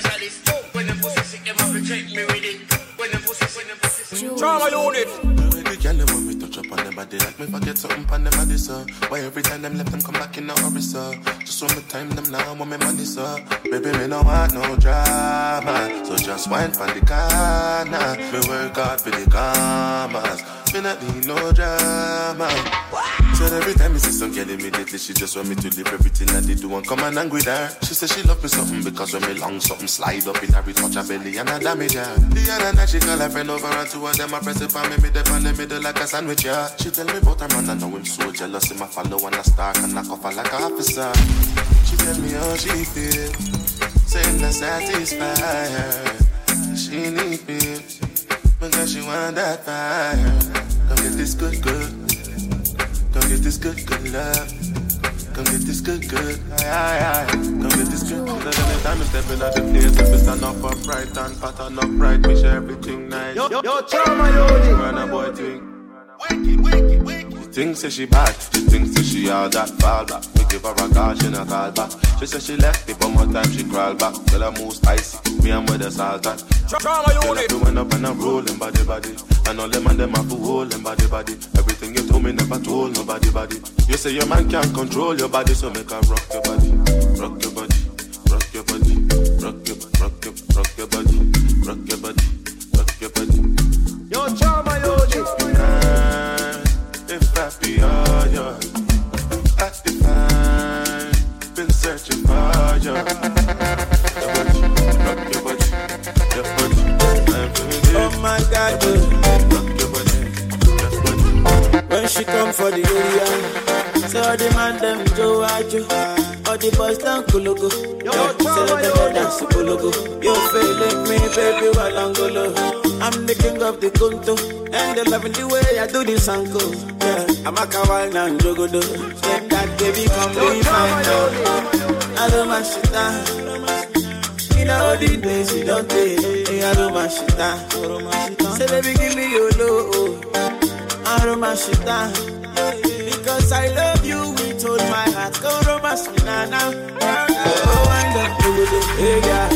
specialist. When them pussy. Why every time them left them come back in a hurry, sir? Just want me time them now, want me money, sir. Baby, me no want no drama, so just wine for the corner. Me work hard for the commas, me not need no drama. So every time me see some girl immediately, she just want me to leave everything I did do and come and hang with her. She said she love me something because when me long something slide up in her, touch her belly and I damage her. The other night she call her friend over and two of them I press it for me, dip on the middle like a sandwich, yeah. She tell me about her man, I know him so jealous, him I follow and I stalk and knock off her like a officer. She tell me how she feel, saying that satisfy her. She need me, because she want that fire. Come get this good, good. Come get this good, good love. Come get this good, good. Aye, aye, aye. Come get this good, good. Every time you step in at the place, if you stand up upright and pattern upright, make sure everything nice. Yo, yo, yo, trauma unit. Run a boy thing. Wicked, wicked, wicked. She thinks that she bad. She thinks that she all that fall back. Me give her a call, she not call back. She said she left me, but more time she crawl back. Tell her move spicy. Me and where the salt at. Trauma Girl, unit. I went up and I'm rolling body body. And all them and them have to hold them body body. Everything you told me never told nobody body. You say your man can't control your body, so make her rock your body, rock your body, rock your body, rock your rock your rock your body, rock your body, rock your body. Yo, trauma unit. Fine, if I be all yours, I define. Been searching for you. Your body, rock your body, your body. I'm feeling it. Oh my God. Rock your body, your body. when she come for the area, say all the man them Joe Ajo, all the boys down Kulugu. Yo, Say trauma let them unit. dance Kulugu. You feeling me, baby, while Angolo. I'm the king of the Kunto, and they loving the way I do this anko. Yeah, I'm a kawal and jogodo. Step that baby, come be fine. I don't my shit down. You know the days you don't take. I don't my shit down. Say baby, give me your low. I romance shit down. Because I love you with all my heart. Go romance me now, now. Oh, wind up, dogodo. Hey, yeah.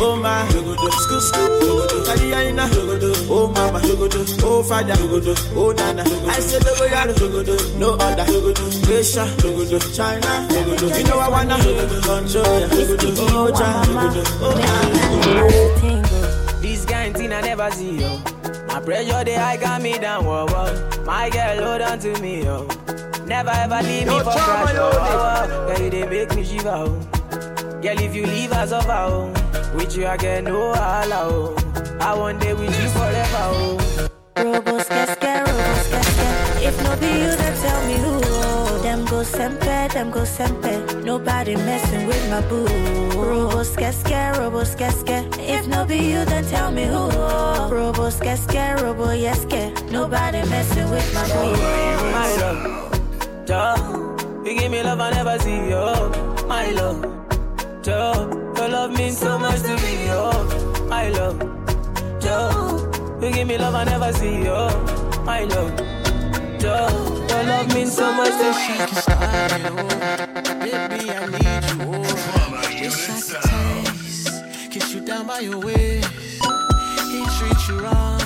Oh, my, dogodo. Scoot, scoot, dogodo. Kadiyaina, dogodo. Oh, mama. Oh, father. Oh, nana. I said, oh, dogo, yaro, dogodo. No other. Asia. China. You know I wanna. Control. Oh, dogodo. Oh, This kind thing I never see, yo. My pressure, they high got me down, whoa, whoa. My girl, hold on to me, yo. Never ever leave me for crash, oh, oh, oh. Girl, you they make me shiver, oh. Girl, if you leave us over, oh. With you, get no allow, oh. I want day with you forever, oh. Robos casca, robos casca. If no be you, then tell me who. Oh, them go sempe, them go sempe. Nobody messing with my boo. Robos casca, robos casca. If no be you, then tell me who. Oh, robos casca, robo yeske. Nobody messing with my boo. My love, Joe. You give me love I never see, yo. My love, Joe. Your love means so much to me, yo. My love, Joe. You give me love I never see, yo. My love, Joe. Your love means so much to me. Baby, I need you. Oh, wish I could taste, kiss you down by your waist. He treats you wrong.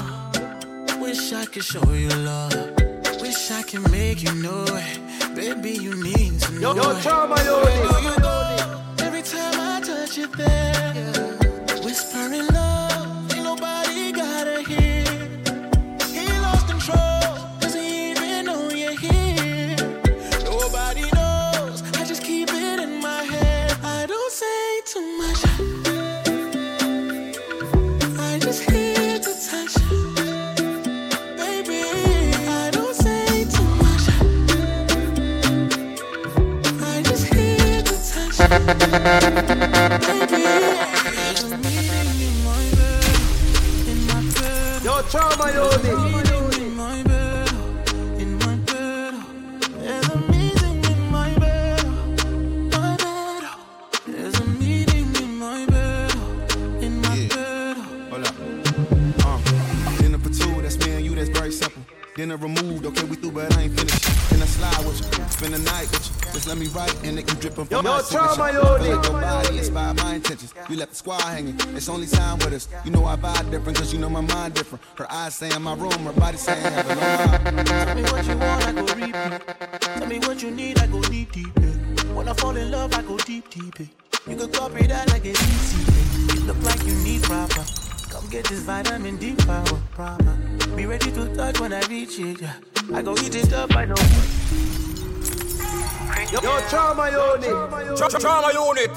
Wish I could show you love. Wish I could make you know it. Baby, you need to know Yo, yo, it. trauma Where do I touch you there, whispering love, ain't nobody gotta hear. He lost control, doesn't even know you're here. Nobody knows, I just keep it in my head. I don't say too much. I just here to touch. Baby, I Yo, trauma. Uh, dinner that's me and you, that's very simple. then I removed. Okay, we through, but I ain't finished. Then I slide with you, spend the night with you. Just let me write and it can dripping from Yo, my signature. Trauma, yo, like yo. your body inspired my intentions. You left the squad hanging. It's only time with us. You know I vibe different, cause you know my mind different. Her eyes say in my room, her body saying heaven on my Tell me what you want, I go repeat. Tell me what you need, I go deep, deep. eh. When I fall in love, I go deep, deep. eh. You could copy that like it's easy. eh. You look like you need proper. Come get this vitamin D power, proper. Be ready to touch when I reach it. Yeah. I go eat it up, I know. Yo, yo, trauma unit. Tra- trauma unit.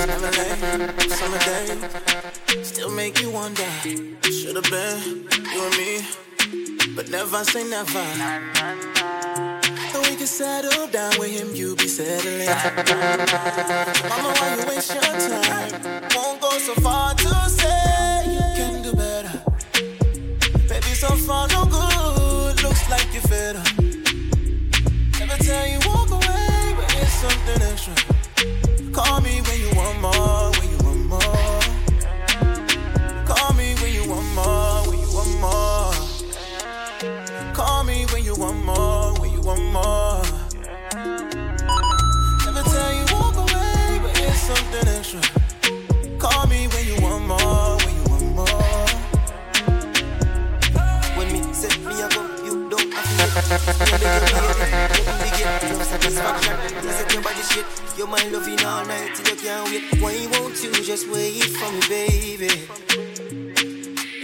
Summer day, summer day, still make you wonder. Should've been you and me, but never say never. So we can settle down with him, you be settling. Mama, why you waste your time? Won't go so far to say you can do better. Baby, so far it's extra. Call me when you want more, when you want more. Call me when you want more, when you want more. Call me when you want more, when you want more. Never tell you walk away, but it's something extra. Call me when you want more, when you want more. When me say me go, you don't have to get no satisfaction. You set your body shit, you're my loving all night till you can't wait. Why won't you just wait for me, baby?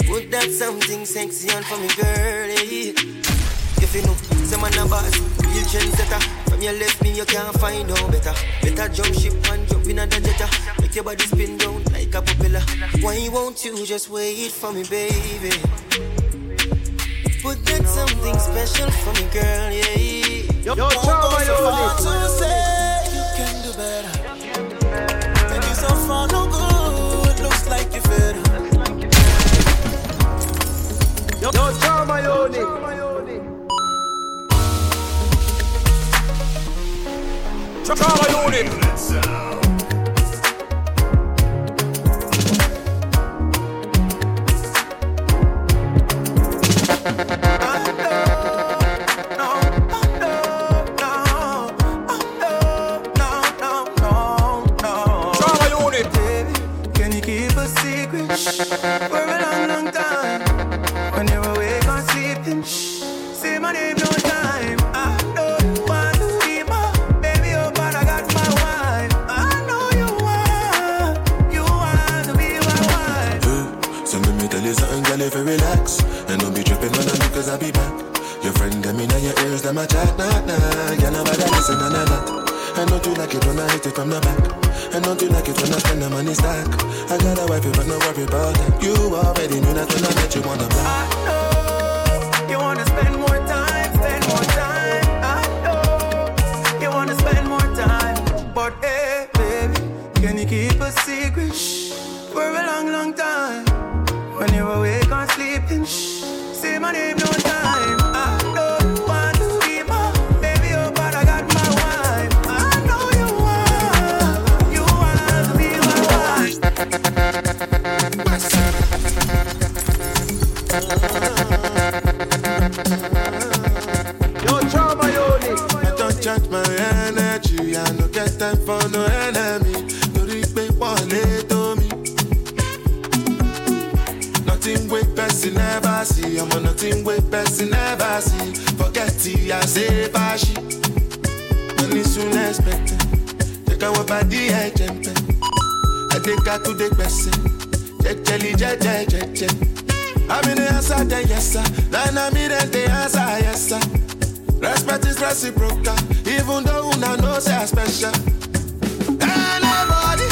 Put that something sexy on for me, girlie. If you know, say man a boss, real trendsetter. From your left me, you can't find no better. Better jump ship and jump in a jetta. Make your body spin down like a propeller. Why won't you just wait for me, baby? Put that something special for me, girl, yeah. Yo, yo, Won't go trauma so far unit. to say you can do better. Baby, so far no good. Looks like you're fed up. Yo, yo, trauma unit. Tra- trauma unit. Jẹ́jẹ́lì jẹ́jẹ́ jẹ́jẹ́ I'm in the answer, then yes sir Then I'm in the answer, yes sir Respect is reciprocal, even though una know say I special. Anybody,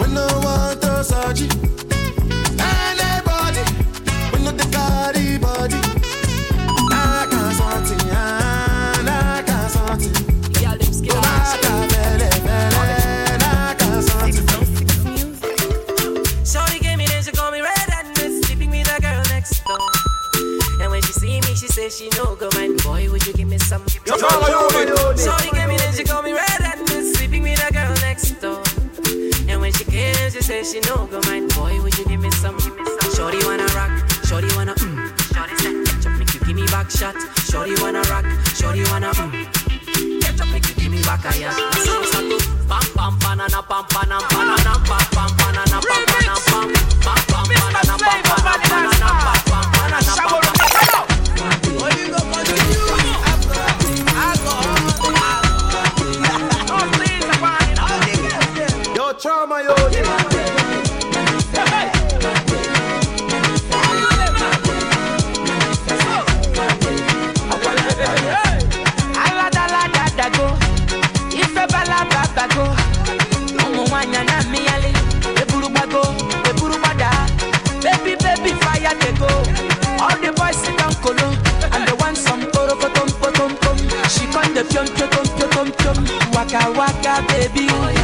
we no want to it. Anybody, we no the carry she no go mind. Boy, would you give me some? Yo, no, no, no, so Shorty gave me then she called me red at me, sleeping with a girl next door. And when she came, she said she no go mind. Boy, would you give me some? Shorty wanna rock, shorty wanna mm. Shorty said ketchup make you give me back shot. Shorty wanna rock, shorty wanna mm. Ketchup make you give me back a yeah. Pam bam, banana bam, banana banana pam bam, banana bam, banana bam, pam banana pam banana pam banana pam banana pam banana I walk, waka baby.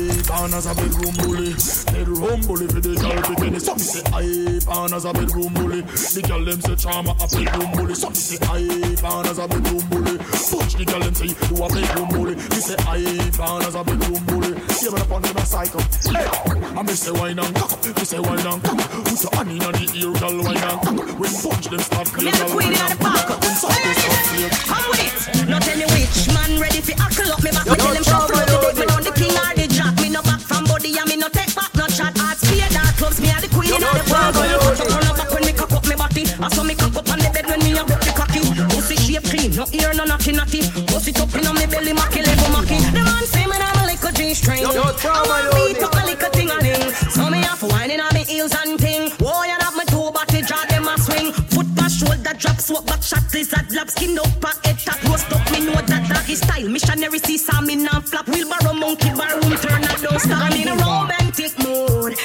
I born as a bedroom bully. Bedroom bully for the girl bikini. So me say I born as a bedroom bully. The girl them say charma a bedroom bully. So me say I born as a bedroom bully. Push the girl them say you a bedroom bully. Me say I born as a bedroom bully. Yeah, but upon them a psycho. Hey, I me say wine and cock. Me say wine and cock. Put your hand inna the ear, girl wine and cock. When punch them start play, girl wine and cock. When start play. Come with it. Not any which man ready fi huckle up me back. Me tell him shuffle up the dick. Me on the king or no ear no naughty naughty. Pussy up inna me belly, macky level macky. The man say me I'm a little G string. Yo, yo, I want beat up a little ting a ling. So me have whining on me heels and ting. Oh, you have me two body jaw them a swing. Foot pass shoulder drop, swap back shot lizard lap skin up a head tap roast up. Me know that doggy style. Missionary see saw me now flap. Wheelbarrow monkey bar room turn a don't stop. I'm in a romantic mood.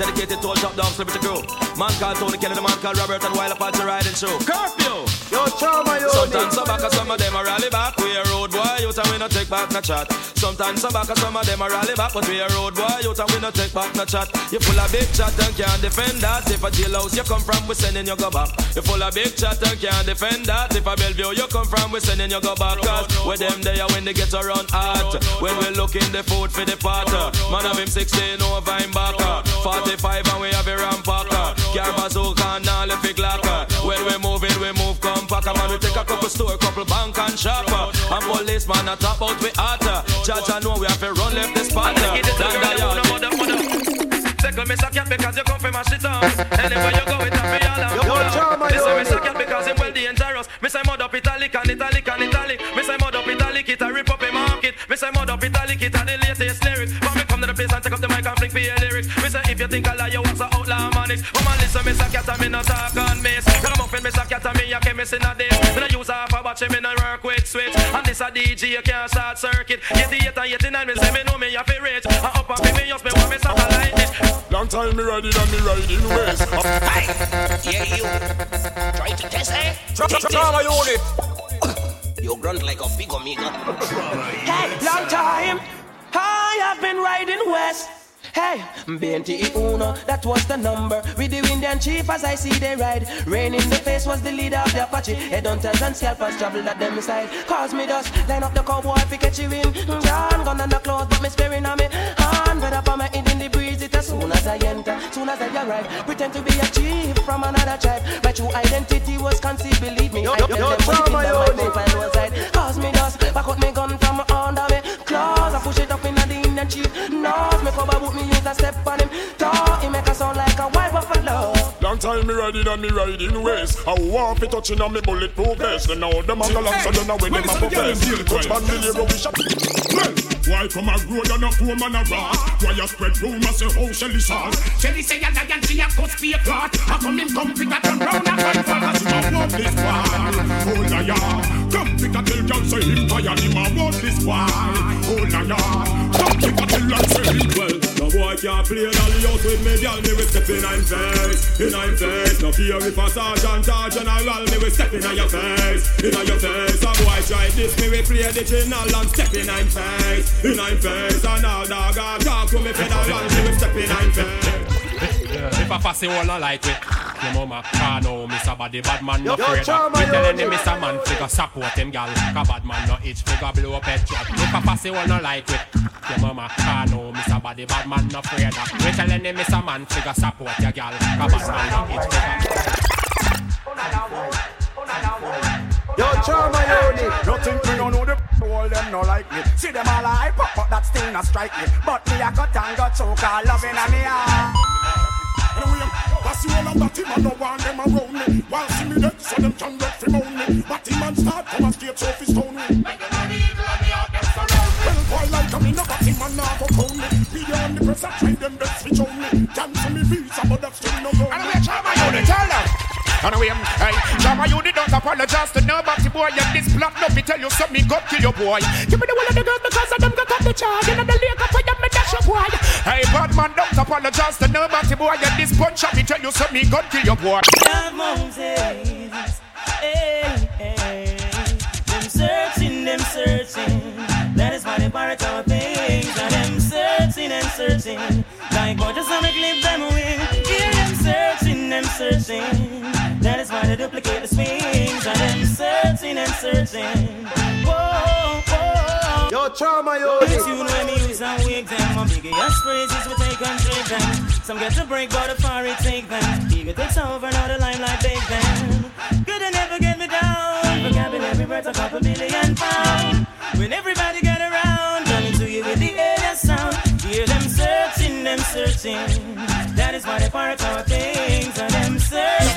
Dedicated to all top dogs, liberty crew. Man called Tony Kelly, the man called Robert, and Wild Apache riding show. Curfew! Yo, trauma, yo. Sometimes some back, some of them are rally back. We a road boy, you and we no take back no chat. Sometimes some back, and some of them are rally back, but we a road boy, you and we no take back no chat. You full of big chat and can't defend that. If a jailhouse you come from, we sending you go back. You full of big chat and can't defend that. If a Bellevue you come from, we sending you go back. Cause with them there when they get around hot. When we looking the food for the pot. Man of him 16 over him back. 45 and we have a rampacker. Car bazooka and all the big locker. When we move it, we move compact. Man, we take a couple store, couple bank and shop. And policeman a top out we hotter. Judge I know we have to run left the spot. Down the yard. Second me suck because you come from my shit on. Anywhere you go, it a be all Yo, yo, trauma, Listen, yo, me yo. suck it because him well dangerous. Me say mud up italic and italic and italic. Me say mud up italic, it a rip up a market. Me say mud up italic, it a the latest lyrics. But me come to the place and take up the mic and flick for your lyrics. Me say if you think I lie, you want some outlaw manics. Oh man, listen, me suck it and me no talk on miss. Come up in me suck it and me a chemist in a this. Me no use half a batch, me no a DJ, you can't short circuit. Get the 8 and 89, me say me know me a fi rich. And up and fi me just me want me satellite dish. Long time me riding and me riding ways. Yeah, you. Try to test, eh? Trauma unit. You grunt like a big amigo. Hey, long time. I have been riding west. Hey, BNT Uno, that was the number. With the Indian chief as I see they ride. Rain in the face was the leader of the Apache. Head Headhunters and scalpers travel at them side. Cause me dust, line up the cowboy fi catch you in. John gun on the clothes, but me sparing on me. Hand weather for my head in the breeze. It as soon as I enter, soon as I arrive. Pretend to be a chief from another tribe. My true identity was concealed, believe me. Yo, I yo, yo, them one thing trauma, yo, my yo. profile was hide. Cause me dust, back out me gun from under me. Claws, I push it up in the Indian chief. Nose, me cover boot me use a step on him. Talk, he make a sound like a white buffalo. Long time me riding and me riding ways. I want fi touching on me bulletproof vest. Then now them a galang so then I when them a profess. Touch man me go we shot. Well, why come a road and a poor man a rat? Why you spread rumors say how Shelly sauce? Shelly say a lion, she a cut spear clot. How come him come pick a turn round and fight for us? Oh, him a want this war. Oh liar. Come pick a tell girl say him tired. Him a want this war. Oh liar. Pick a girl say well. No boy can't play dolly out with me, girl. Me will step in I'm face, in I'm face. No fear if a sergeant or general, me will step in your face, in your face. A boy try this, me will play the channel and step in I'm face, in I'm face. And all dog a talk to me federal, me will step in I'm face. If I pass it all no like it Your mama can't know Mr. Body bad man no Yo, yo, afraid Chama, Me yo, telling yo. him Mr. Man figure support him gal Cause bad man no itch figure blow up head shot If I pass it all no like it Your mama can't know Mr. Body bad man no afraid of Me telling him Mr. Man figure support your gal Cause bad man no itch figure Yo, trauma unit. You think me no know the all them no like me See them all I pop but that still not strike me But me a cut and got choke all loving on me ah. Anyway, that's the whole of Batty man no want them around me. While see me dead, so them can get from own me. Batty man start from a straight trophy stone me. Well, boy, like I'm in a Batty man now go pound me. Beyond the press, I try them best switch on me. Cancel me visa, but that's still no go. And we try my unit, tell them Anyway, um, hey, Jama, you did not apologize to nobody, boy. You this black, let me tell you something, God kill your boy. Give me the one of the girls because of them got up the charge. And the lake up for them, me dash your boy. Hey, bad man, don't apologize to nobody, boy. You this punch up, me tell you something, God kill your boy. Hey, eh, eh, hey. Eh. Them searching, them searching. That is why they pirate our things. And them searching and searching. Like gorgeous on a clip, them wing. Searching, searching. That is why they duplicate the swings. And them searching and searching. Whoa, whoa. Yo, trauma, yo. It's you know me use and wake them. My biggest phrases we take and trade them. Some get to break, but the it take them. Ego takes over, now the limelight take them. Good and never get me down. Vocabulary worth a couple million pounds. When everybody get around, coming to you with the alien sound. Hear them searching, them searching. Why they park our things. And them searching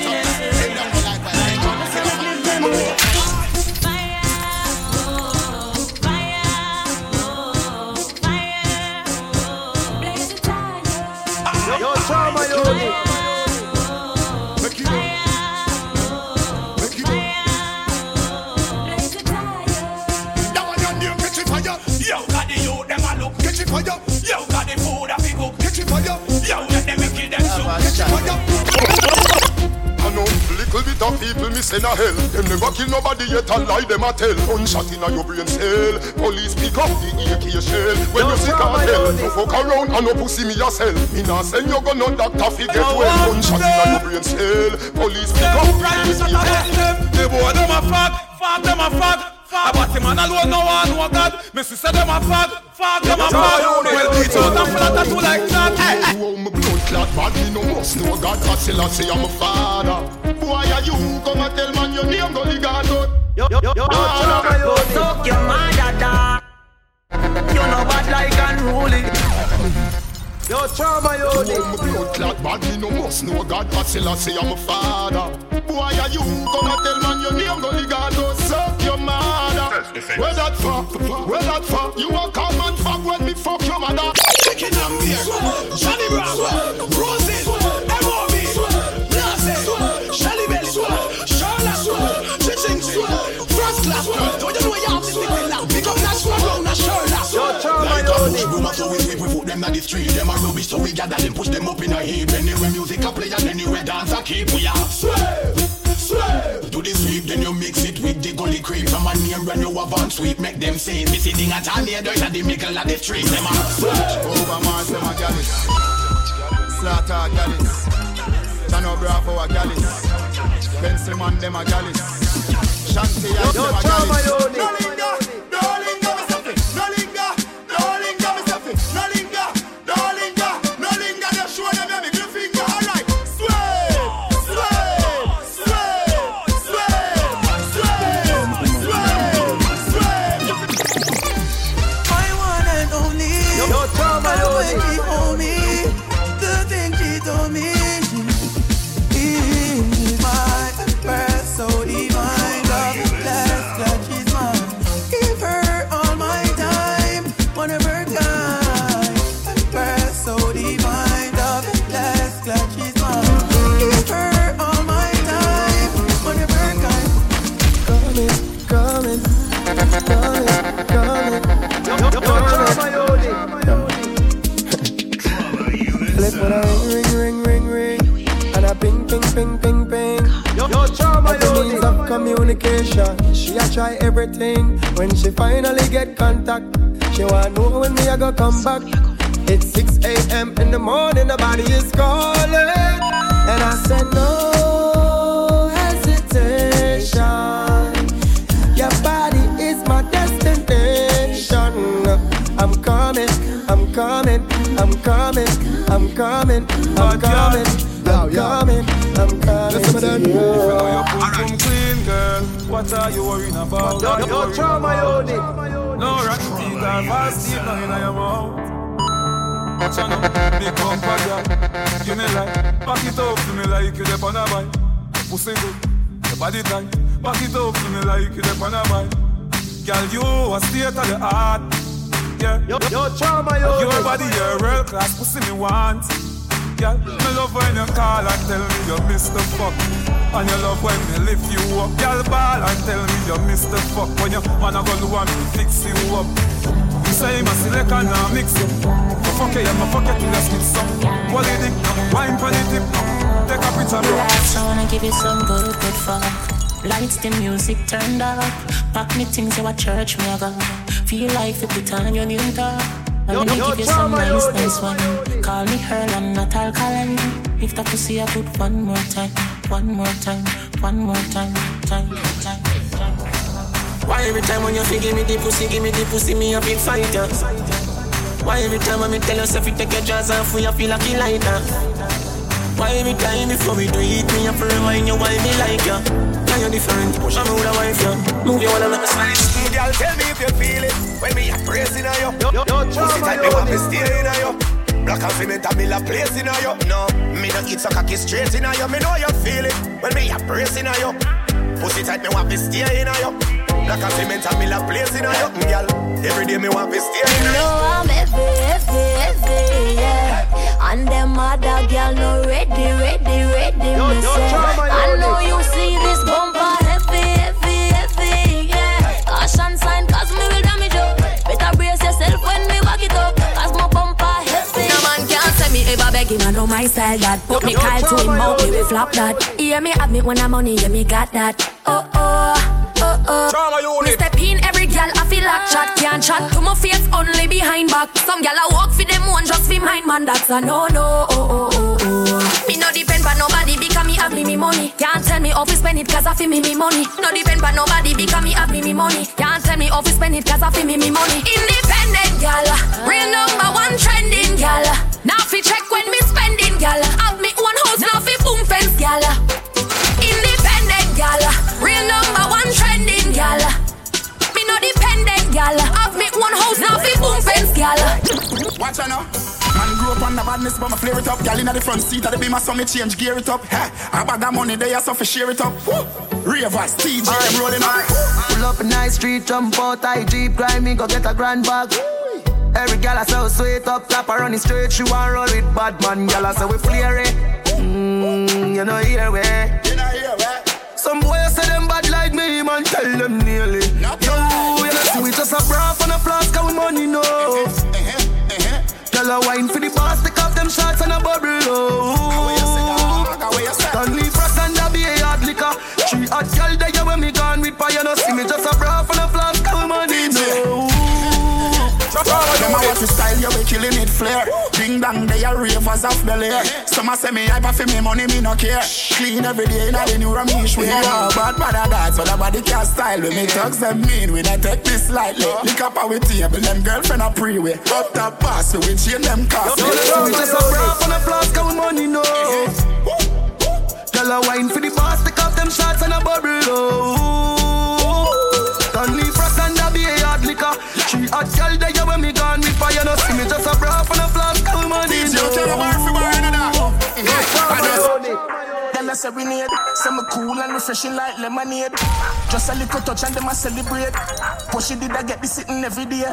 of people me send a hell. Them never kill nobody yet a lie them a tell. Gunshot inna your brain cell. Police pick up the AK shell. When you see cartel, no fuck around and no pussy me yourself. Me nah send you gun no doctor fi get well. Gunshot inna your brain cell. Police pick up the AK shell. The boy them a fag, fag them a fag. A batty man alone no one know God. Me sister them a fag, fag them a fag. Well beat out and flat tattoo like that. Hey, hey. You owe me blood clot bad, me no must know God. I still I say I'm a father. Boy, are you come and tell man your name go the God out. Yo, yo, yo, yo, trauma, yo. Suck your mother, da. You know bad like unruly. Yo, trauma, yo. You owe me blood clot bad, me no must know God. I still I say I'm a father. Boy, are you come and tell man your name go the God out. Suck your mother. Where that for? Where that for? You a come and fuck when me fuck your mother. Chicken and sweep, we put them on the street. Them a rubbish, so we gather them, push them up in a heap. Anywhere music a play and anywhere dance a keep. We are sweep, sweep. Do the sweep, then you mix it with the gully creep. From a name brand you have on sweep, make them say, me sitting at a near dirt at the middle of the street. Them a sweep. Over Mars, them a gallis. Slaughter a gallis. Tano Bravo a gallis. Benson man, them a gallis. Shanty a Yo, them a trauma, gallis. yo. She a try everything. When she finally get contact, she wanna know when me I go come back. It's 6 a.m. in the morning, the body is calling, and I said no hesitation. Your body is my destination. I'm coming, I'm coming, I'm coming, I'm coming, I'm coming, I'm coming, I'm coming. Listen to that. to you. Your pum pum clean, girl. What are you worrying about? Yo, yo, trauma, yo. No rotten teeth or fast teeth, nothing in your mouth. Now, big bumper girl. Give me life, back it up to me like you dep on a bike. Pussy good, your body tight. Back it up to me like you dep on a bike. Girl, you a state of the art. Yeah. Yo, yo, trauma, yo. Your body, your world class pussy me want. Girl. Me love when you call and tell me you miss the fuck. And you love when me lift you up, girl. Ball and tell me you miss the fuck. When your man a go do want me fix you up. You say him a select and mix up. Me fuck you, me fuck you till you skid some. Quality, wine for the tip. Take a picture, bro. I wanna give you some good, good fuck. Lights, the music turned up. Pack me things, you a church, me a go. Feel like you put on your new top. Wanna yo, give you some nice, nice one. Call me her, I'm not alkaline. If that pussy, I put one more time, one more time, one more time, time, time, time. Why every time when you feel give me the pussy, give me the pussy, me a big fighter? Why every time when me tell yourself you take your jaws off, you feel like you lighter? Why every time before we do it, me have to remind you why me like you? Now you're different, push me with a wife, you Move your wanna let me slide Girl, tell me if you feel it. When me a praising on you. Yo, yo, yo, Pussy drama, tight, me want me this. stay in you Black and cement, I me la place in you No, me no eat so cocky straight in you Me know you feel it. When me a praising on you Pussy tight, me want me stay in you Black and cement, I me la place in you Girl, every day me want me stay in You you know I'm yeah. And them other girl no ready, ready, ready. Yo, me yo, say. drama, yo, I know you see this bumper heavy, heavy, heavy, yeah. Caution sign, cause me will damage you. Better brace yourself when me walk it up, cause my bumper heavy. No man can't say me ever begging, I know my style that. Put me Yo, Kyle to him drama, out, yo, me we this. flop that. Hear me have me when I'm money, yeah me got that. Oh oh. Oh, oh. Drama Me unit. step in like chat can't chat to my face only behind back. Some gal I walk for them one just for mine, man. That's a no no. Oh oh oh oh. oh. Me no depend but nobody because me have me me money. Can't tell me off spend it cause I feel me me money. No depend but nobody because me have me me money. Can't tell me off spend it cause I feel me me money. Independent gal, real number one trending gal. Now fi check when me spending gal. Have me one house now fi boom fence gal. Independent gal, real number one gal. Have me one house now fi boom fence gal. Watch out now. Man grew up on the badness, but my flare it up. Girl in the front seat of be my so me change gear it up. Hey, I bag of money there, so fi share it up. Woo. Ravers, TJ, them rolling up. Pull up in nice street, jump out, I jeep, grind me, go get a grand bag. Every gal I so sweet up top, I run it straight, she want roll with bad man, gal I say we flare it. Mmm, you know here we. You know here, where? Some boys say them bad like me, man, tell them nearly. Just a bra and a flask of money, no. Gal a wine for the boss, take off them shots and a bubble, oh. you? Stanley Frost and a be a hard liquor. Three hot gal there when me gone with fire, no see me just a bra and a flask Them the style, you we killing it flare. Ding dong, they are ravers off Bel Air. Some a say me hyper for me money, me no care. Clean every day, now the new Ramesh we yeah. Bad bad a dance, but nobody can style. We me thugs them mean, we not take this lightly. Lick up our table, them girlfriend a pre-way. Up top pass, we chain them cast. See me just a bra and a flask of money, no. Girl a wine for the boss, take off them shots and a bubble, oh. A serenade, some cool and refreshing like lemonade. Just a little touch and them a celebrate. Push it did I get this sitting every day.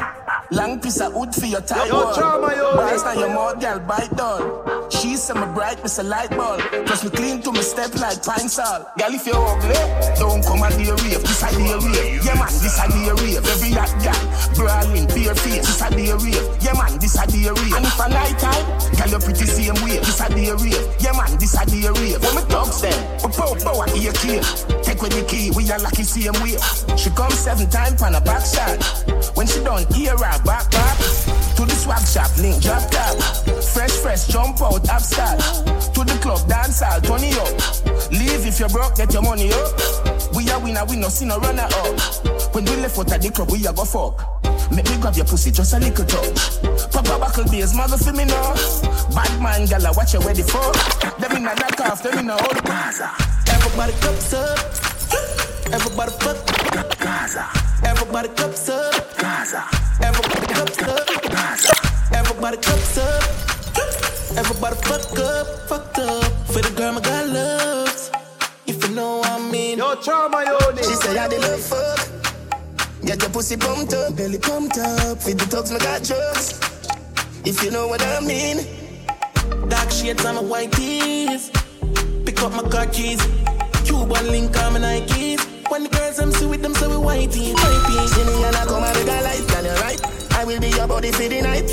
Long piece of wood for your top Yo, wall. drama, yo. Boys now your mouth, girl, bite down. She say me bright, miss a light bulb. Plus me clean to me step like pine salt. Girl, if you ugly, don't come and the rave. This a the rave. Yeah man, this a the rave. Every hot girl, brawling, bare face. This a the rave. Yeah man, this a the rave. And if a night time, girl, you're pretty same way. This a the rave. Yeah man, this a the rave. When me thugs them, we pow pow at your key. Take with the key, we are lucky same way. She come seven times on a back shot. When she done, hear her back back. To the swag shop, link drop top. Fresh fresh, jump out, upstart. To the club, dance all, turn it up. Leave if you're broke, get your money up. We are winner, we no see no runner up. When we left out at the club, we a go fuck. Make me grab your pussy, just a little touch. Papa buckle beers, mother for me now. Bad man, gala, watch your ready for. Them in a knock off, them in a hold Gaza. Everybody cups up. Everybody fuck up Gaza. Everybody cups up Gaza. Everybody cups up Gaza. Everybody cups up. Everybody fuck up, fucked up. For the girl my God loves. If you know what I mean. Yo, trauma, yo, She say I did love fuck. Get your pussy pumped up, belly pumped up. Feed the dogs, my got drugs. If you know what I mean. Dark shades on my white tees. Pick up my car keys. Cuban link on my Nikes. When the girls I'm see with them, so we white tees. White tees. See me and I come and make a life, girl, you right. I will be your body for the night.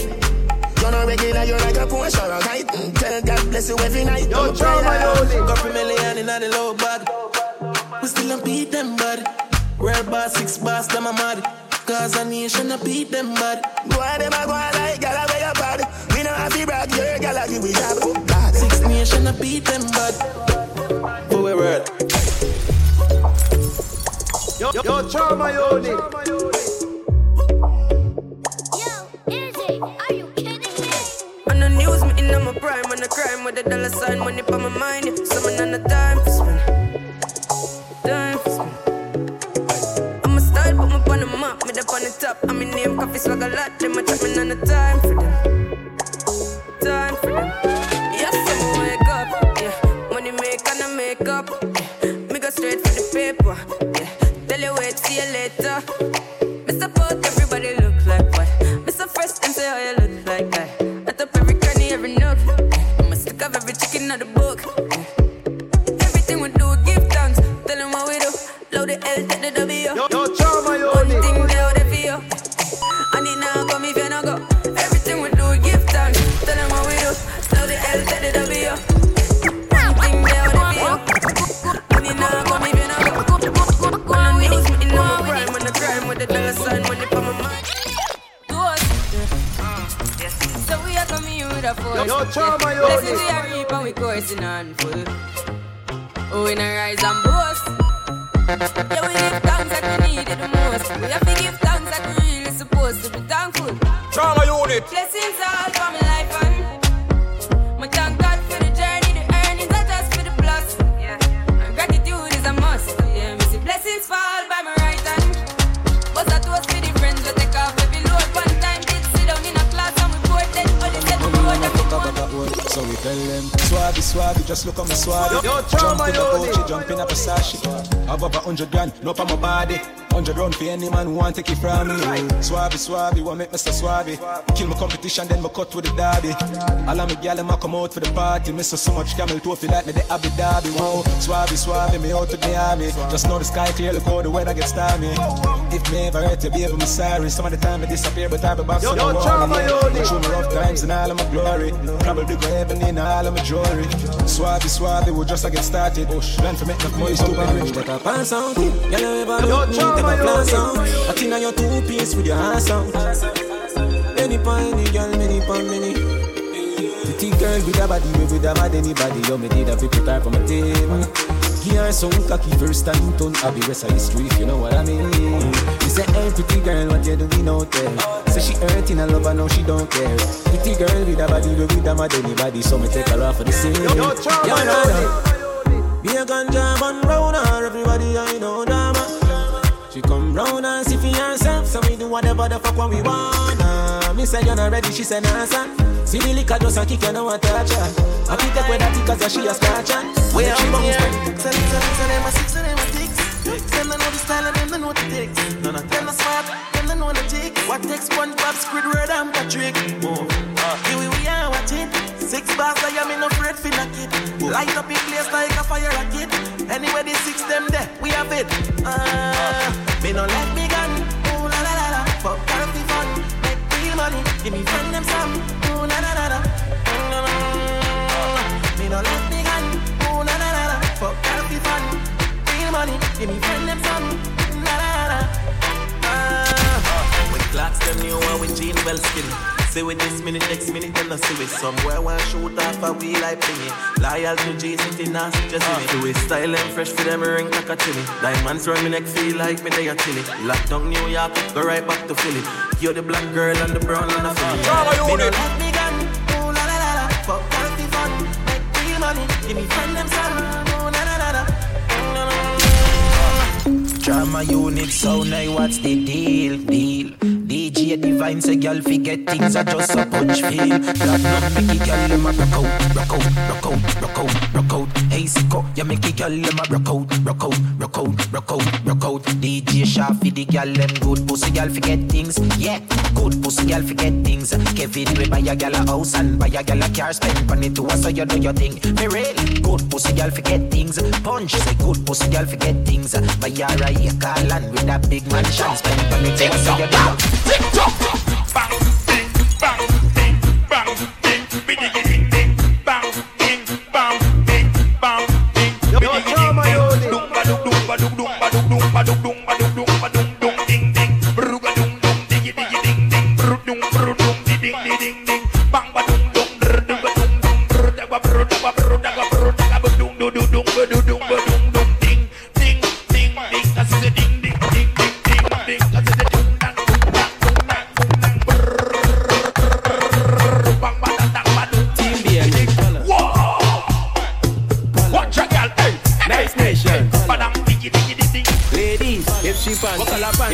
You're not regular, you're like a Porsche or a kite. Tell God bless you every night. Yo, I'm a prayer. Got a million in the low bag. We still don't beat them, bud. Real boss, six boss, them a mad. Cause a nation, I beat them, bud. Go on, them a go on like gala where you bad. We know have to brag, your gala give we job. Six nation, I beat them, bud. For we word. Yo, yo, yo Chama Yoni. Yo, Izzy, are you kidding me? On the news, me in my prime, on the crime with the dollar sign, money for my mind. Yeah. Someone on the time for spend. Time for spend. I'm a style, put me on the map, me up on the top. I'm in name, coffee swag a lot. Them a chat me on the time for them. Time for them. Yes, I'm wake up. Yeah, money make and I make up. Trauma unit. Blessings all for my life and my thank God for the journey, the earnings are just for the plus. Yeah, and gratitude is a must. Yeah, me see blessings fall by my right hand. But that was for the friends we take off every load one time. Did sit down in a class and we board then, but they said we board them. So we tell them, swabby, swabby, just look on my swabby. Yo, yo, jump in a Yoni. Gucci, jump in a Versace. Have over hundred grand, no for my body. Hundred round for any man who want take it from me. Swabby, swabby, want make Mr. Swabby. Kill my competition, then my cut with the derby. All of me gal, them a come out for the party. Miss so much camel toe, feel like me the Abu Dhabi. Wow, swabby, swabby, me out to the army. Just know the sky clear, look how the weather gets stormy. If me ever hurt you, baby, me sorry. Some of the time I disappear, but I be back Yo, for yo, the Chama war. Yoni. Show me rough times and all of my glory. Probably go heaven in all of my jewelry. Swabby, swabby, we just a get started. Oh, Plan for make enough money, stupid rich. But I pass out. Girl, you ever Yo, look me, take Chama a glance Yoni. out. I think your two piece with your ass out. Any pine, any girl, many pine, many. Pretty girl with a body, with a mad anybody. Yo, me did a people type on my table. Give her some cocky first time, turn happy rest of history, if you know what I mean. You say, hey, pretty girl, what you doing out there? Say she hurting a love, I know she don't care. Pretty girl with a body, with a mad anybody, so me take her off for the same. Yo, yo, Yo, Yoni. no. Be a ganja man round her, everybody I know dama. She come round and see for herself, so we do whatever the fuck what we wanna. Me say you're not ready, she say nah son. See the liquor just a kick you know I touch her. I pick up with that cause she a scratch her. We When are she bounce here. back. Sell it, sell it, sell them a six, sell them a six. Them they know the style and them they know the takes. None of them are smart, them they know the tick. What takes SpongeBob, Squidward and Patrick? Oh, uh, here we, we are watching. Six bars, I am in no afraid for knock it. Light up in place like a fire rocket. Anyway, the six them there, we have it. Uh, me no let me gun. Ooh la la la la. Fuck healthy fun, make real money. Give me friend them some. Ooh la la la la. Mm, Me no let me gun. Ooh la la la la. Fuck healthy fun, real money. Give me friend them some. La la la. Ah, with clocks them new and with jeans well skinny. See with this minute, next minute, then I see with somewhere one shoot off a wheel like thingy. Loyal to G City, now just see me. Uh. Do it style and fresh for them ring like a chili. Diamonds round me neck, feel like me they a chili. Lock down New York, go right back to Philly. You're the black girl and the brown and the uh, Philly. Drama Me unit. let me gun, ooh la la la la. Fuck healthy fun, make real money. Give me friend them some, la. Uh. Trauma unit so I what's the deal? Deal. DJ Divine say girl forget things are just a punch feel. That not make it girl them a rock out, rock out, rock out, rock out, rock out. Hey sicko, you make it girl them a rock out, rock out, rock out, rock out, rock out. DJ Shafi the girl them good pussy girl forget things. Yeah, good pussy girl forget things. Kevin we buy a girl a house and buy a girl a car spend money to us so you know your thing. Me real good pussy girl forget things. Punch say good pussy girl forget things. Buy a acre land with a big mansion spend money to us so you know. Bang, ding, bang, ding, bang, ding, biddy,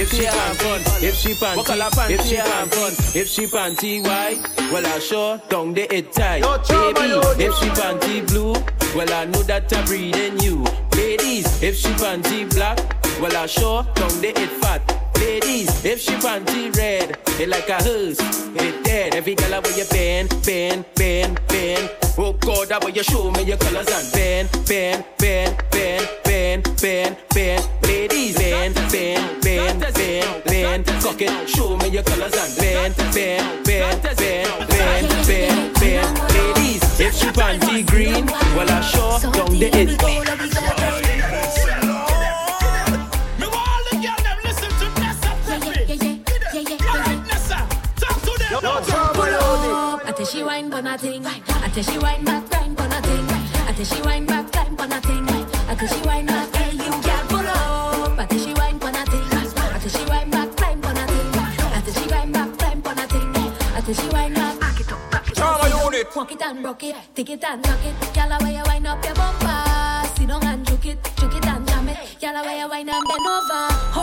if she have panty, if she panty, What color panty if she have panty, if she panty white, well I sure down the head tight. Baby, if she panty blue, well I know that I'm breathing you. Ladies, if she panty black, well I sure down the head fat. Ladies, if she panty red, it like a hearse, it dead. Every girl where you bend, bend, bend, bend. Oh God, that way you show me your colors and bend, bend, bend, bend, bend, bend, bend. Ladies, bend, bend, bend, bend, bend. Cock it, show me your colors and bend, bend, bend, bend, bend, bend, bend. Ladies, if she panty green, well I sure down the it. Yo, I tell she wine but nothing. I tell she wine back, grind but nothing. I tell she wine back, climb but nothing. I tell she wine back, hey you girl pull up. I tell she wine but nothing. I tell she wine back, climb but nothing. I tell she wine back, climb but nothing. I tell she wine back, back it up, back it up. Trauma unit. Walk it and rock it, take it and knock it. Gyal, where you wind up your bumper, sit down and juke it, juke it and jam it. Gyal, where you wind and bend over.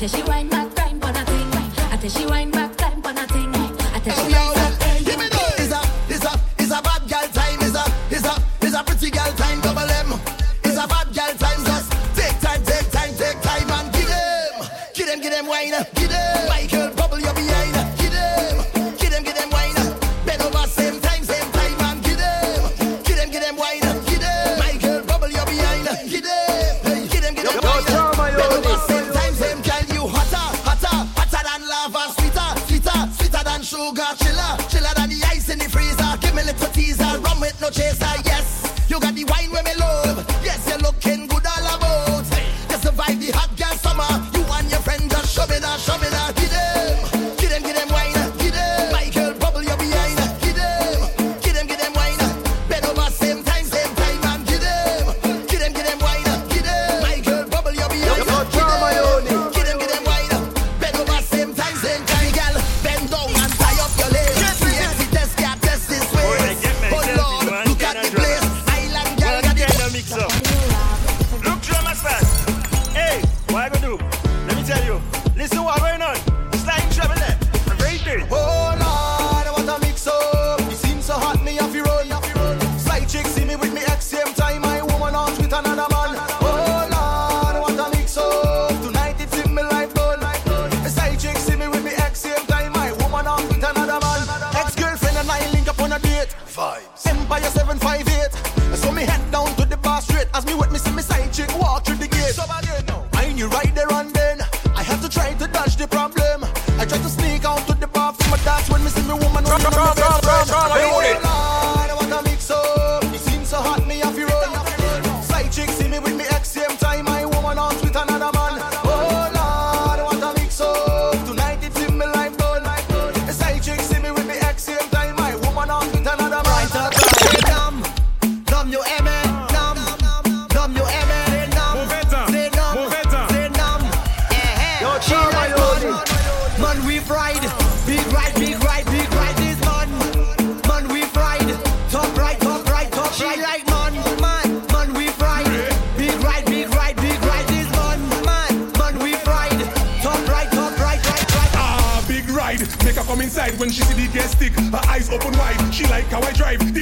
Tell she wine back, grind for nothing. I tell she wine back, climb for nothing. I tell she wine back, hey, Give me that. It's a, it's a, it's a bad girl time. It's a, it's a, it's a pretty girl time. Double M. It's a bad girl time. Just take time, take time, take time and give them, give them, give them wine. Give them, Michael, bubble your behind.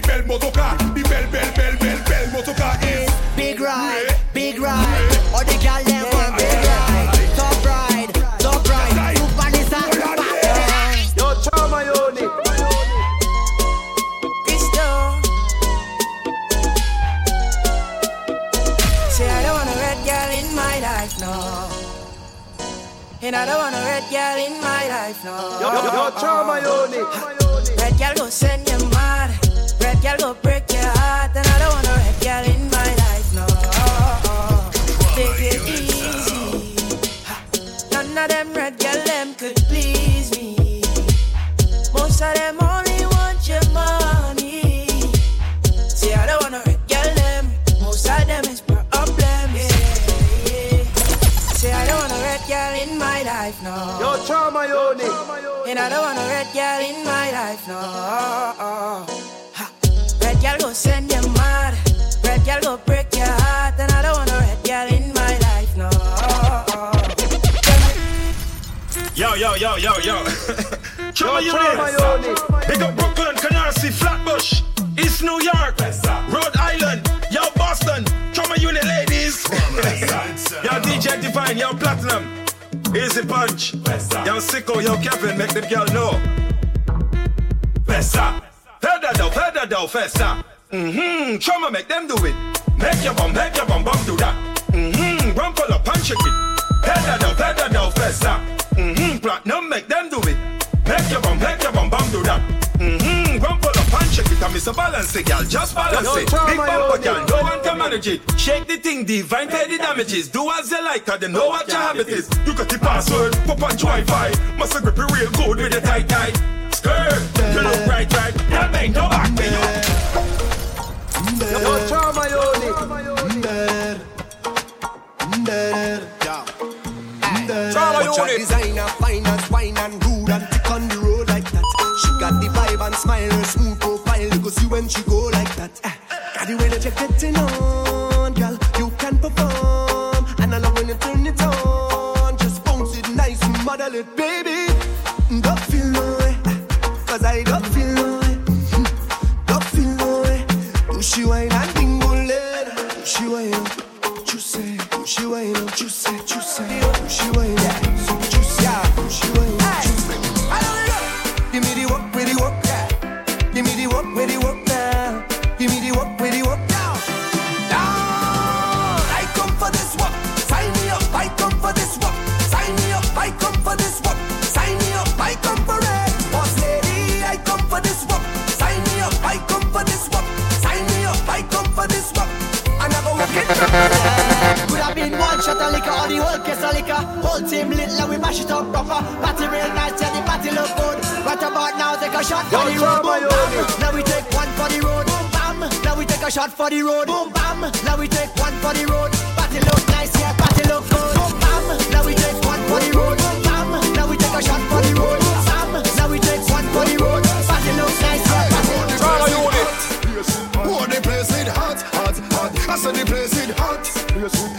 How I drive the bell. motor Easy Punch. Yo, Sicko, yo, Kevin, make them girl know. Festa. Feather down, feather down, festa. Mm-hmm, Chama make them do it. Make your bum, make your bum, bum do that. Mm-hmm, full of punch it. Feather down, feather down, festa. Mm-hmm, platinum make them do it. Punch it. And Mr. Balance it, girl, just balance Yo, it. Big bumper, yo, girl, no one can manage it. Shake the thing, divine, pay the damages. Do as you like, cause they know what your habit is. You got the password, pop on Wi-Fi. Must have grip it real good with the tight tight. Skirt, you look right, right. That ain't no back me up. Yo, Chama Yoni. Trauma Watch a designer, fine as wine and rude and tick on the road like that. She got the vibe and smile, smooth see when she go like that. Eh. Got the way that you're getting on, girl. You can perform, and I love when you turn it on. Just bounce it nice model it, baby. Shot for the road. Boom, bam. Now we take one for the road. Party look nice, yeah, party look good. Boom, bam. Now we take one for the road. Boom, bam. Now we take a shot for the road. Boom, bam. Now we take one for the road. Party look nice, yeah, party look good. Oh, the place it hot, hot, hot. I said the place it hot.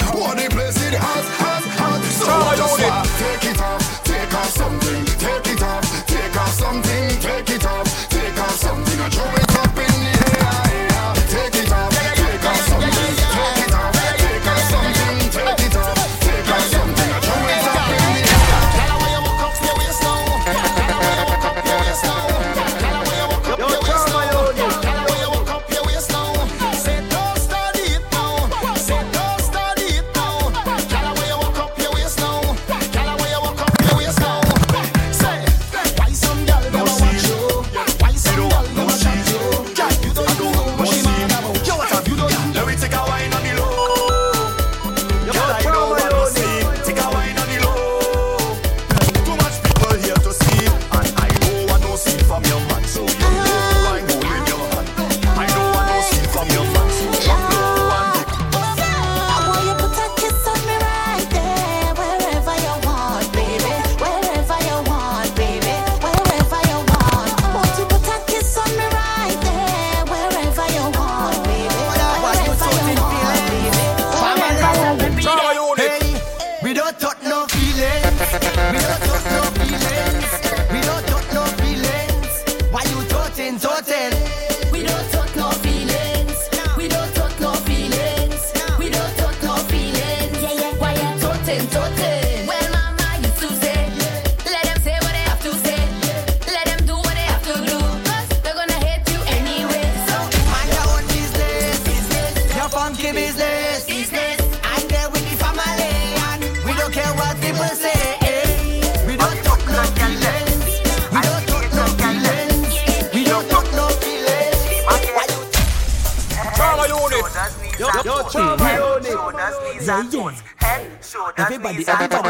How you doing? Everybody, everybody.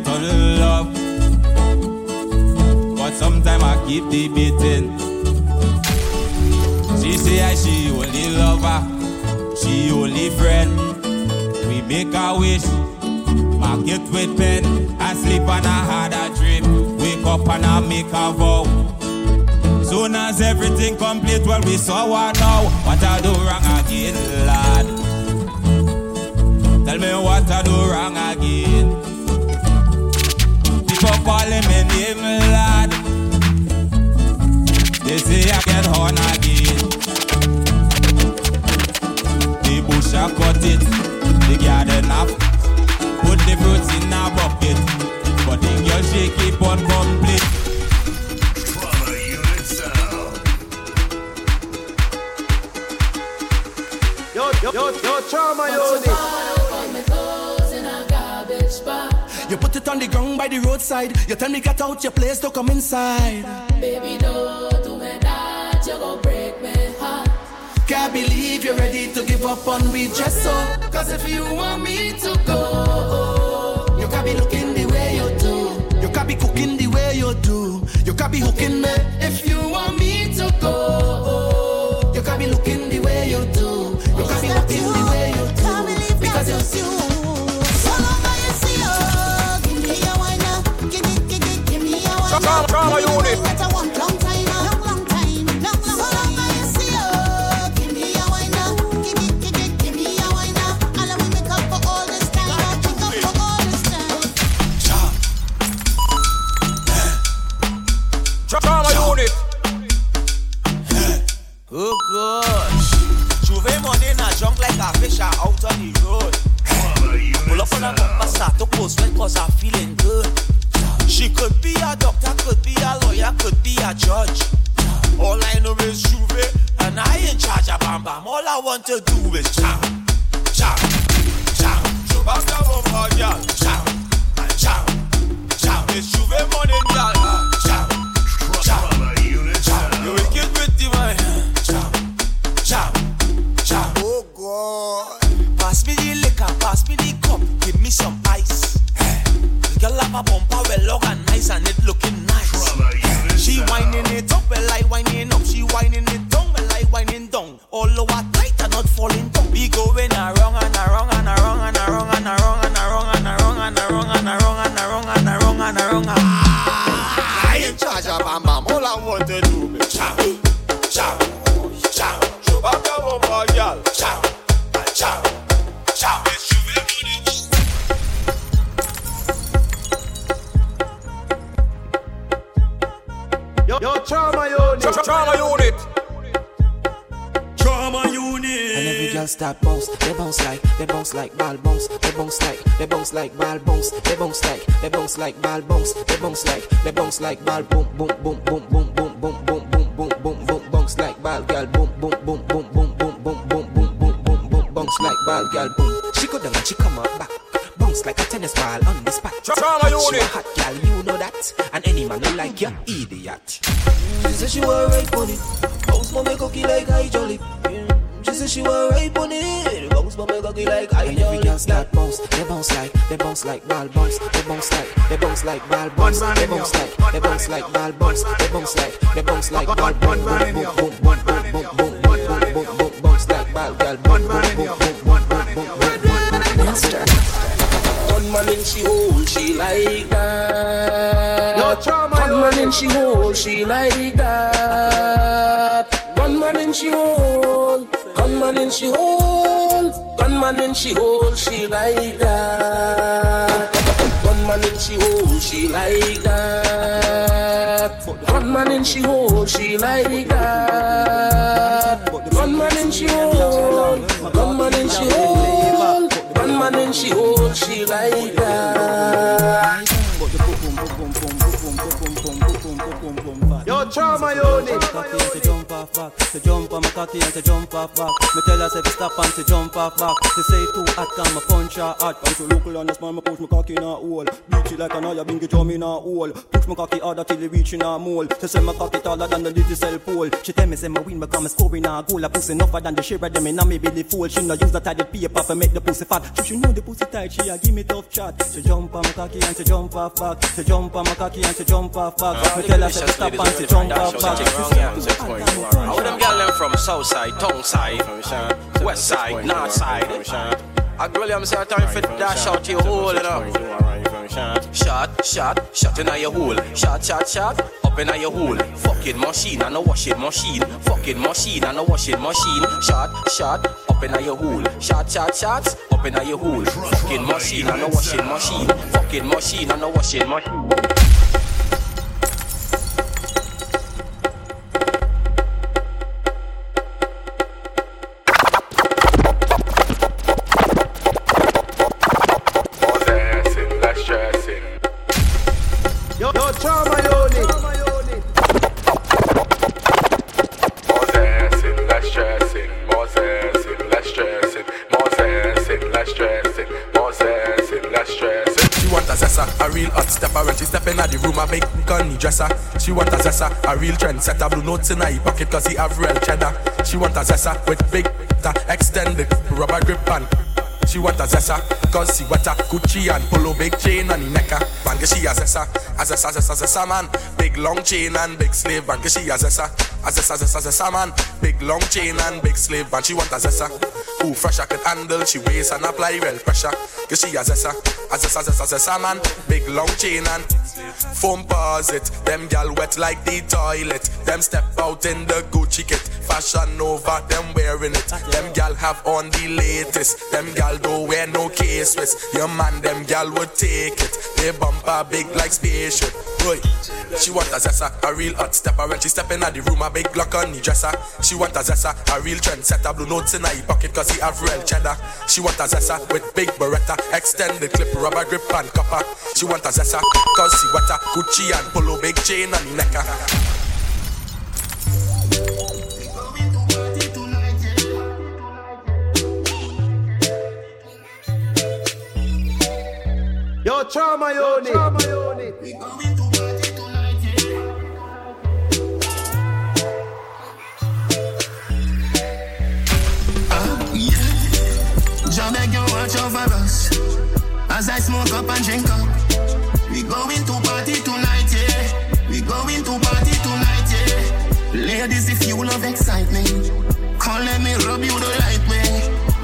On love, but sometimes I keep debating. She say I she only lover, she only friend. We make a wish, mark it with pen. I sleep and I had a dream, wake up and I make a vow. Soon as everything complete, well we saw what now. What I do wrong again, lad? Tell me what I do wrong again. People calling me name, lad. They say I get horn again. The bush I cut it, the garden up. Put the fruits in a bucket, but the girl she keep on complete. Yo, yo, yo, yo, trauma, yo, You put it on the ground by the roadside. You tell me get out your place to come inside. Baby, no, do me that, you gon' break me heart. Can't believe you're ready to give up on me just so. Cause if you want me to go, you can't be looking the way you do. You can't be cooking the way you do. You can't be hooking me if you to post cause I'm feeling good. She could be a doctor, could be a lawyer, could be a judge. All I know is Juve, and I in charge of Bam Bam. All I want to do is chow, down. All over tight and not falling down. We going And every girl start bounce, they bounce like, they bounce like ball bounce, they bounce like, they bounce like ball bounce, they bounce like, they bounce like ball bounce, they bounce like, they bounce like ball boom boom boom boom boom boom boom boom boom boom boom boom bounce like ball girl boom boom boom boom boom boom boom boom boom boom boom boom bounce like ball girl boom. She go down and she come up back. Bounce like a tennis ball on the spot. Trauma Hot, you unit. a hot girl, you know that. And any man who like you, idiot. She said she want right on it. Like, they bounce. Like ball bounce, they bounce like, they bounce like ball bounce, they bounce like, they bounce like ball boom boom boom boom boom boom boom boom boom boom boom bounce like ball girl boom boom boom boom boom boom boom boom Master. One man in she hole, she like that. Yo, trauma One man in she hole, she like that. One man in she hole, gunman in she hole, man when she hold she like that. One man when she hold she like that. One man when she hold she like that. One man when she hold. One man when she hold. One man when she hold she like that. Yo, trauma, yo, nigga off back, to jump on my cocky and to jump off back. Me tell her say to stop and to jump off back. They say too hot, can me punch her hot. I'm too local and the smile, me push my cocky in a hole. Beat it like an eye, bingy drum in a hole. Push my cocky harder till it reach in a mole. She say my cocky taller than the little cell pole. She tell me say my win become a score in a goal. A pussy enougher than the share of them in a me belly fool. She no use the tidy paper for make the pussy fat. She should know the pussy tight, she a give me tough chat. She jump on my cocky and she jump off back. She jump on my cocky and she jump off back. Me tell her say to stop and she jump off back. How them girl them from south side, tongue side, west side, north side. I girl them say time for dash out your hole, you know. Shot, shot, shot in your hole. Shot, shot, shot, up in your hole. Fucking machine and a washing machine. Fucking machine and a washing machine. Shot, shot, up in your hole. Shot, shot, shot, up in your hole. Fucking machine and a washing machine. Fucking machine and a washing machine. Dresser. She want a zessa, a real trendsetter, blue notes in her pocket cause he have real cheddar. She want a zessa with big, ta, extended rubber grip and she want a zessa, cause she a Gucci and polo big chain on the necker. Man, get she a zessa, a zessa, zessa, zessa man. Big long chain and big slave, man, get she a zessa, a zessa, zessa, zessa man. Big long chain and big slave, man, she want a zessa. Who fresh I could handle, she weighs and apply real pressure. Get she a zessa, a zessa, zessa, zessa man. Big long chain and foam it. Them gal wet like the toilet. Them step out in the Gucci kit. Fashion over, them wearing it. Them gal have on the latest. Them gal don't wear no with. Your man, them gal would take it. They bumper big like spaceship. Boy, she want a zessa, a real hot stepper. When she step in the room, a big Glock on the dresser. She want a zessa, a real trendsetter. Blue notes in her pocket cause he have real cheddar. She want a zessa with big beretta. Extended clip, rubber grip and copper. She want a zessa cause she want a Gucci and polo big chain on the necker. Yo, trauma unit. Trauma unit. Watch over us As I smoke up and drink up We going to party tonight, yeah We going to party tonight, yeah Ladies, if you love excitement Come let me rub you the right way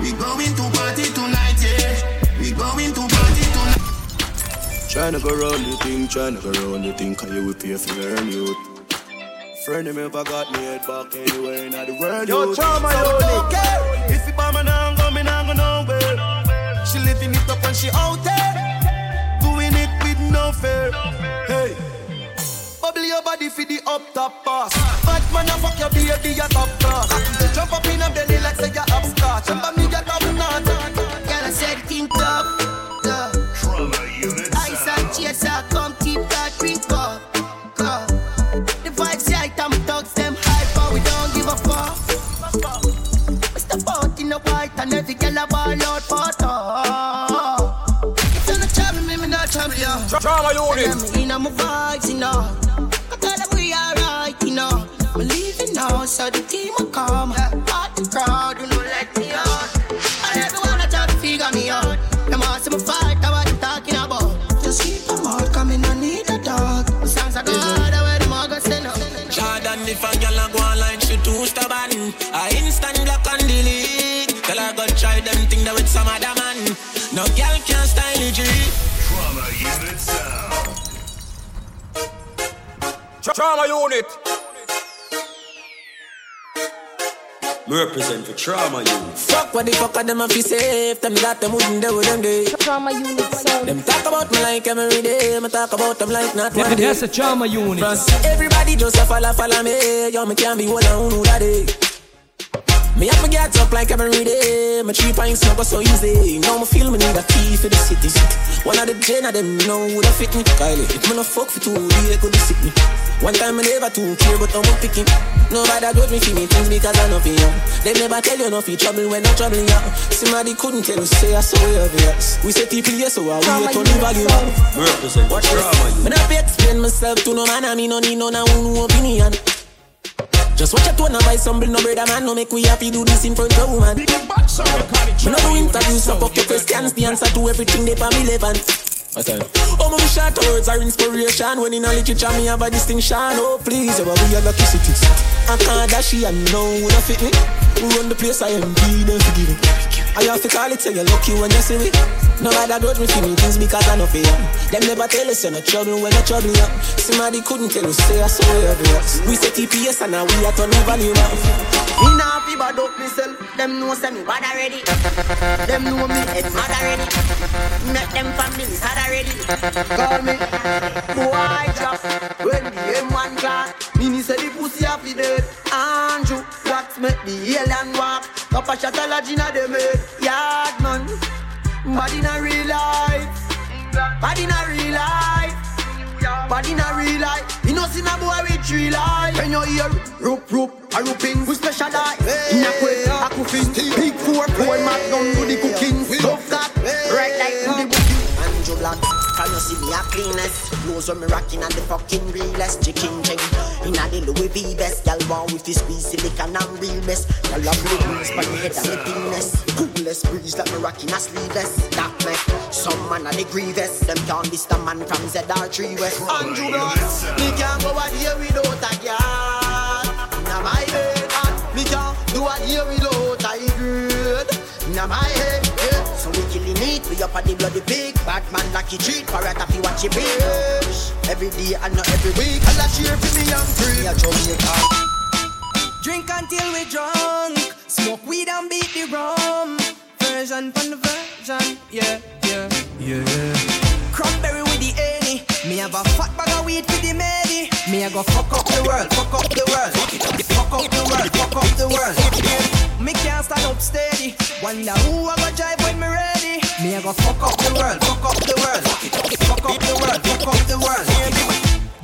We going to party tonight, yeah We going to party tonight Tryna go round the thing, tryna go round the thing, cause you will pay for your youth. Friend of me forgot me head back anywhere in the world. Yo, youth. trauma So unit. don't care If the bomb and I'm going, I'm going nowhere. Living it up and she out there. Doing it with no fear. Hey. Bubble your body for the up top boss. Bad man, I fuck your baby, you top class. Jump up in a belly like say you're upstart. Remember me, you're top notch. You. Trauma unit. I'm in my vibes, you know. I tell them we alright, you know. We leaving now, so the team will come. Part Trauma unit. Me represent for trauma unit. Fuck what the fuck are them a fi safe. Them that them wouldn't do with them day. Trauma unit sound. Them talk about me like every day. Me talk about them like not one day. That's a trauma unit. Everybody just a follow follow me. Yo, me can't be one on who that day. Me have to get up like every day. My three pints not go so easy. Now me feel me need a key for the city. One of the gen of them know who that fit me. Kylie, if me no fuck for two, they could be sick me. One time I never too care, but I'm picking. Nobody got me for me things because I know for you. They never tell you no for trouble when no trouble you. Somebody couldn't tell you say I saw you obvious. We say people yes, so I wait on the value. Me represent for trauma unit. Me not be explain myself to no man, I mean no need no no no opinion. Just watch a tone and buy some bill, no brother man, no make we happy do this in front of woman. Me no do interviews, so fuck your questions, the answer to everything they for oh, me relevant. Oh, my short words are inspiration. When in a literature, me have a distinction. Oh, please, yeah, we are lucky cities. I can't dash it, and no one fit me. Who run the place, I am be them to give it. I have to call it, say you're lucky when you see me. Nobody grudge me for me things because I know for you. Them never tell us you're no trouble when you're trouble you. Somebody couldn't tell us, say I saw you obvious. We say TPS and now we are turning value now. Me nah fi bad up myself. Them know say me bad already. Them know me head mad already. Make them families sad already. Call me boy drop when the M1 class. Me me say the pussy a fi dead. Andrew, make the alien walk? Of shot a lodge inna them head. Yard man, bad inna real life. Bad inna real life. Bad inna real life. You know see na boy with three life. When you hear rope rope. A rooping, we specialize In a quick, a coffin Big four, four magnum do the cooking Tough cat, right like to the booking Andrew Black, can you see me a cleanest? Clothes when me rocking and the fucking realest Chicken ching, in a the Louis V vest Y'all want with this squeeze silicon and real best. Y'all have blue breeze but me head and me thinness Coolest breeze like me rocking a sleeveless. That make some man a the grievous. Them can't diss the man from ZR3 West. Andrew Black, me can't go out here without a girl. Inna my head me can't do a year without a grade Inna my head, killing up on the bloody pig Bad man lucky treat, parrot if you watch it bitch Every day and not every week. I'll cheer for me and free. I Jamaica Drink until we drunk. Smoke weed and beat the rum. Version from the version, yeah, yeah, yeah, yeah. Cranberry with the any. Me have a fat bag of weed for the many. Me I go fuck up the world, fuck up the world. Fuck up the world, fuck up the world. Me can't stand up steady. Wonder who I go drive when me ready Me I go fuck up the world, fuck up the world. Fuck up the world, fuck up the world.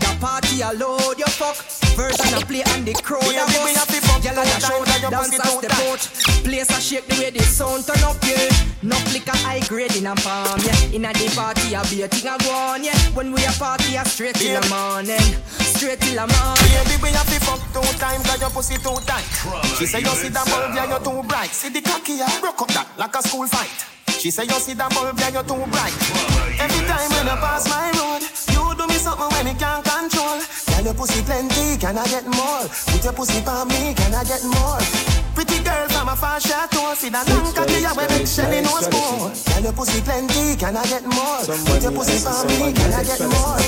The party a load your fuck. Version a play and the crowd a bust. Gyal a show that dance as the boat. Place a shake the way the sound turn up, yeah. No liquor high grade in a palm, yeah. Inna the party a be a thing a go on, yeah. When we a party a straight till the morning. Straight till the morning. Baby, we have to fuck two times, got your pussy too tight. She say you see that bulb, yeah, you're too bright. See the cocky, yeah, broke up that like a school fight. She say you see that bulb, yeah, you're too bright. Every time when you pass my road, you do me something when me can't control. Girl, your pussy plenty, can I get more? Put your pussy for me, can I get more? Pretty girl from a far chateau, see that long cocky, yeah, when make Shelly knows more. Girl, your pussy plenty, can I get more? Put your pussy for me, can I get more?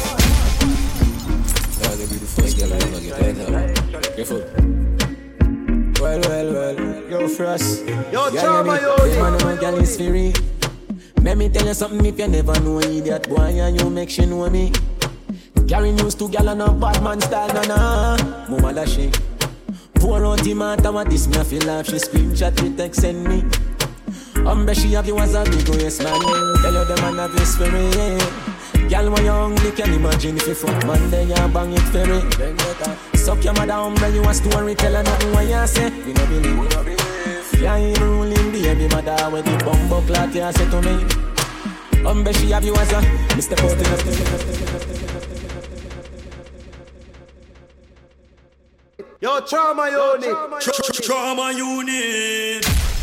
You're the first girl I ever get. Careful. Well, well, well. Yo, Frost. Yo, Chama, yo, yo. Man, no girl is free. Let me tell you something if you never know idiot boy and you make she know me. Carry news to gal and a bad man style, na na. Mama da she. Pour out the matter what this me feel laugh. She screenshot me text send me. Umbre she have you as a big yes man. Tell you the man have your spirit. Yeah. Girl, when you're hungry, can imagine if you fuck man, then you bang it ferry. Suck your mother umbre, you a story, tell her nothing what you say. You no believe, you no believe. Yeah, ain't ruling baby mother with the bumbo clock, you say to me. Umbre she have you as a Mr. Postin. Yo, trauma unit. Trauma unit.